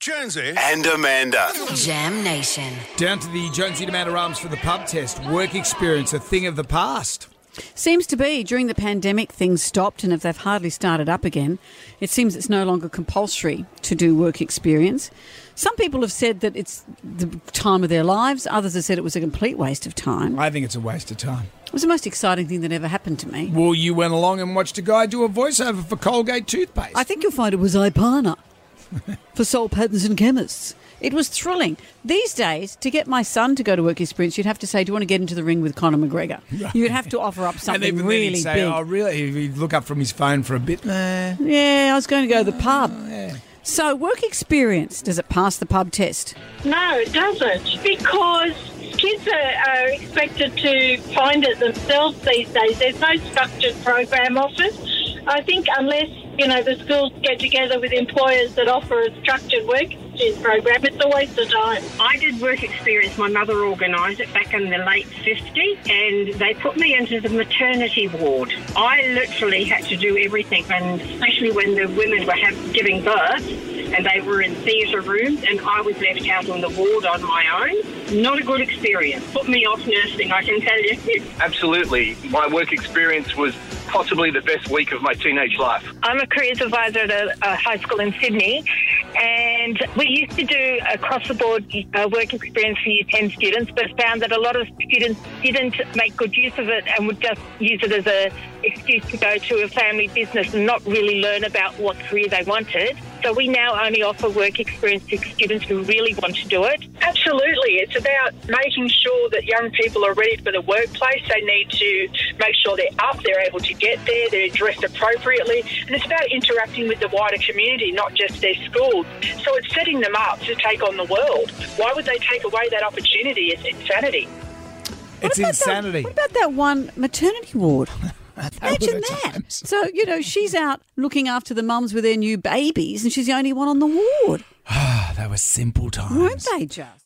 Jonesy. and Amanda. Jam Nation. Down to the Jonesy and Amanda Arms for the pub test. Work experience, a thing of the past. Seems to be during the pandemic things stopped, and if they've hardly started up again, it seems it's no longer compulsory to do work experience. Some people have said that it's the time of their lives, others have said it was a complete waste of time. I think it's a waste of time. It was the most exciting thing that ever happened to me. Well, you went along and watched a guy do a voiceover for Colgate toothpaste. I think you'll find it was Ipana for Soul Pattinson and Chemists. It was thrilling. These days, to get my son to go to work experience, you'd have to say, "Do you want to get into the ring with Conor McGregor?" You'd have to offer up and something even then really he'd say, big. "Oh, really?" He'd look up from his phone for a bit. Nah. Yeah, I was going to go to the pub. Oh, so, work experience, does it pass the pub test? No, it doesn't. Because kids are, are expected to find it themselves these days. There's no structured program offered. I think unless, you know, the schools get together with employers that offer a structured work experience program, it's a waste of time. I did work experience. My mother organised it back in the late 50s, and they put me into the maternity ward. I literally had to do everything, and especially when the women were have, giving birth and they were in theatre rooms, and I was left out on the ward on my own. Not a good experience. Put me off nursing, I can tell you. Absolutely. My work experience was possibly the best week of my teenage life. I'm a careers advisor at a, a high school in Sydney, and we used to do across the board uh, work experience for Year 10 students, but found that a lot of students didn't make good use of it and would just use it as an excuse to go to a family business and not really learn about what career they wanted. So we now only offer work experience to students who really want to do it. Absolutely. It's about making sure that young people are ready for the workplace. They need to make sure they're up, they're able to get there, they're dressed appropriately. And it's about interacting with the wider community, not just their schools. So it's setting them up to take on the world. Why would they take away that opportunity? It's insanity. It's about insanity. That, what about that one maternity ward? Imagine that. times. So, you know, she's out looking after the mums with their new babies, and she's the only one on the ward. Ah, they were simple times. Weren't they just?